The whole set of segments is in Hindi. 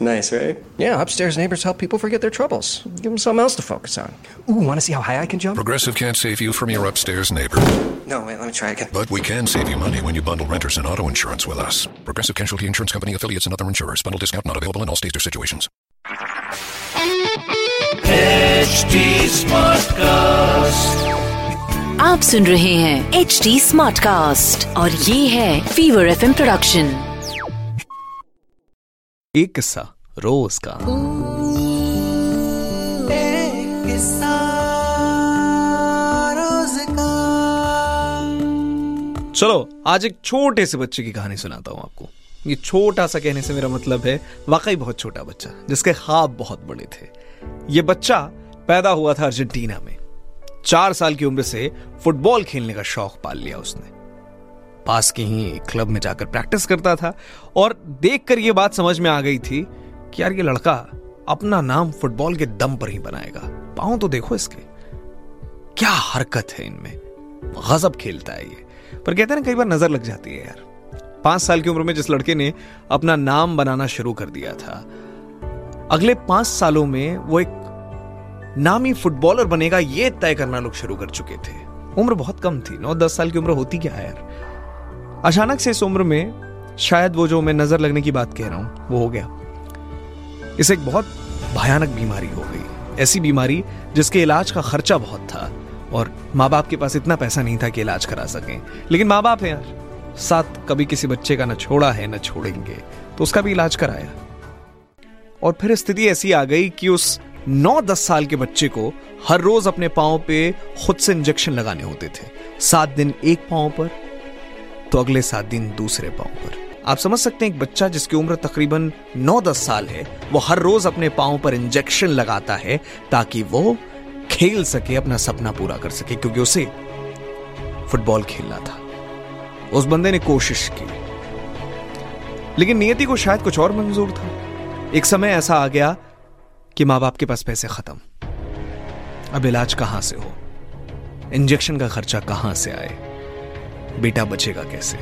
nice, right? Yeah, upstairs neighbors help people forget their troubles. Give them something else to focus on. Ooh, want to see how high I can jump? Progressive can't save you from your upstairs neighbor, No, wait, let me try again. but we can save you money when you bundle renters and auto insurance with us. Progressive Casualty Insurance Company affiliates and other insurers. Bundle discount not available in all states or situations. HD Smartcast. आप सुन रहे हैं एच डी स्मार्ट कास्ट और ये है फीवर एफ प्रोडक्शन एक किस्सा रोज का। चलो आज एक छोटे से बच्चे की कहानी सुनाता हूँ आपको। ये छोटा सा कहने से मेरा मतलब है वाकई बहुत छोटा बच्चा जिसके ख्वाब बहुत बड़े थे। ये बच्चा पैदा हुआ था अर्जेंटीना में। चार साल की उम्र से फुटबॉल खेलने का शौक पाल लिया उसने। पास के ही क्लब में जाकर प्रैक्टिस करता था और देखकर ये बात समझ में आ गई थी कि यार ये लड़का अपना नाम फुटबॉल के दम पर ही बनाएगा। पाओ तो देखो इसके। क्या हरकत है इनमें? गजब खेलता है ये। पर कहते हैं ना, कई बार नज़र लग जाती है यार। पाँच साल की उम्र में जिस लड़के ने अपना नाम बनाना शुरू कर दिया था, अगले पाँच सालों में वो एक नामी फुटबॉलर बनेगा, ये तय करना लोग शुरू कर चुके थे। उम्र बहुत कम थी। नौ दस साल की उम्र होती क्या है यार? अचानक से इस उम्र में शायद वो जो मैं नज़र लगने की बात कह रहा हूँ, वो हो गया। इसे एक बहुत भयानक बीमारी हो गई। ऐसी बीमारी जिसके इलाज का खर्चा बहुत था और माँ बाप के पास इतना पैसा नहीं था कि इलाज करा सकें। लेकिन माँ बाप है यार, साथ कभी किसी बच्चे का न छोड़ा है, न छोड़ेंगे तो उसका भी इलाज कराया। और फिर स्थिति ऐसी आ गई कि उस नौ दस साल के बच्चे को हर रोज अपने पाँव पे खुद से इंजेक्शन लगाने होते थे। सात दिन एक पाँव पर तो अगले सात दिन दूसरे पाँव पर। आप समझ सकते हैं एक बच्चा जिसकी उम्र तकरीबन नौ दस साल है, वो हर रोज अपने पाँव पर इंजेक्शन लगाता है ताकि वो खेल सके, अपना सपना पूरा कर सके, क्योंकि उसे फुटबॉल खेलना था। उस बंदे ने कोशिश की, लेकिन नियति को शायद कुछ और मंजूर था। एक समय ऐसा आ गया कि माँ बाप के पास पैसे खत्म। अब इलाज कहाँ से हो? इंजेक्शन का खर्चा कहाँ से आए? बेटा बचेगा कैसे?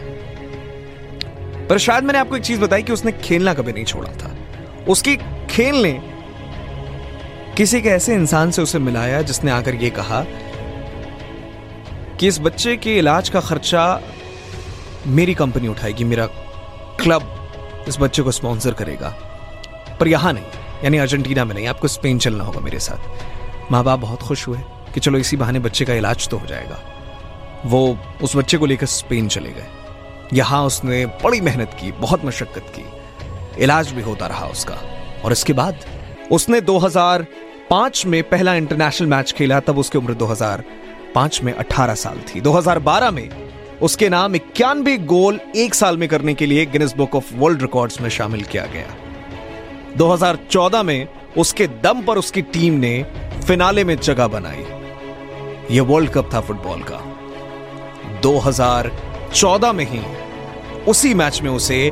पर शायद मैंने आपको एक चीज़ बताई कि उसने खेलना कभी नहीं छोड़ा था। उसकी खेल ने किसी के ऐसे इंसान से उसे मिलाया जिसने आकर यह कहा कि इस बच्चे के इलाज का खर्चा मेरी कंपनी उठाएगी, मेरा क्लब इस बच्चे को स्पॉन्सर करेगा। पर यहाँ नहीं, यानी अर्जेंटीना में नहीं, आपको स्पेन चलना होगा मेरे साथ। माँ बाप बहुत खुश हुए कि चलो इसी बहाने बच्चे का इलाज तो हो जाएगा। वो उस बच्चे को लेकर स्पेन चले गए। यहाँ उसने बड़ी मेहनत की, बहुत मशक्कत की। इलाज भी होता रहा उसका। और इसके बाद उसने 2005 में पहला इंटरनेशनल मैच खेला, तब उसकी उम्र 2005 में 18 साल थी। 2012 में उसके नाम इक्यानवे गोल एक साल में करने के लिए Guinness Book of World Records में शामिल किया गया। 2014 में उसके दम पर उसकी टीम ने फिनाले में जगह बनाई। यह वर्ल्ड कप था फुटबॉल का। 2014 में ही उसी मैच में उसे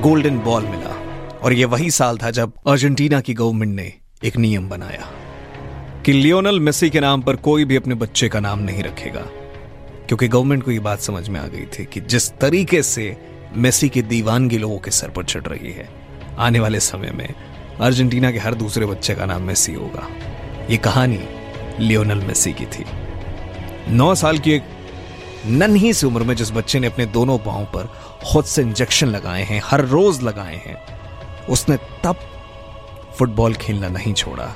गोल्डन बॉल मिला। और यह वही साल था जब अर्जेंटीना की गवर्नमेंट ने एक नियम बनाया कि लियोनल मेसी के नाम पर कोई भी अपने बच्चे का नाम नहीं रखेगा। क्योंकि गवर्नमेंट को यह बात समझ में आ गई थी कि जिस तरीके से मेसी की दीवानगी लोगों के सर पर चढ़ रही है, आने वाले समय में अर्जेंटीना के हर दूसरे बच्चे का नाम मेसी होगा। ये कहानी लियोनल मेसी की थी। नौ साल की एक नन्ही सी उम्र में जिस बच्चे ने अपने दोनों पाँव पर खुद से इंजेक्शन लगाए हैं, हर रोज लगाए हैं, उसने तब फुटबॉल खेलना नहीं छोड़ा।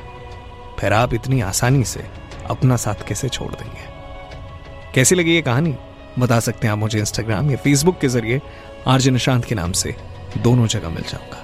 फिर आप इतनी आसानी से अपना साथ कैसे छोड़ देंगे? कैसी लगी ये कहानी? बता सकते हैं आप मुझे इंस्टाग्राम या फेसबुक के ज़रिए। आरजे निशांत के नाम से दोनों जगह मिल जाऊँगा।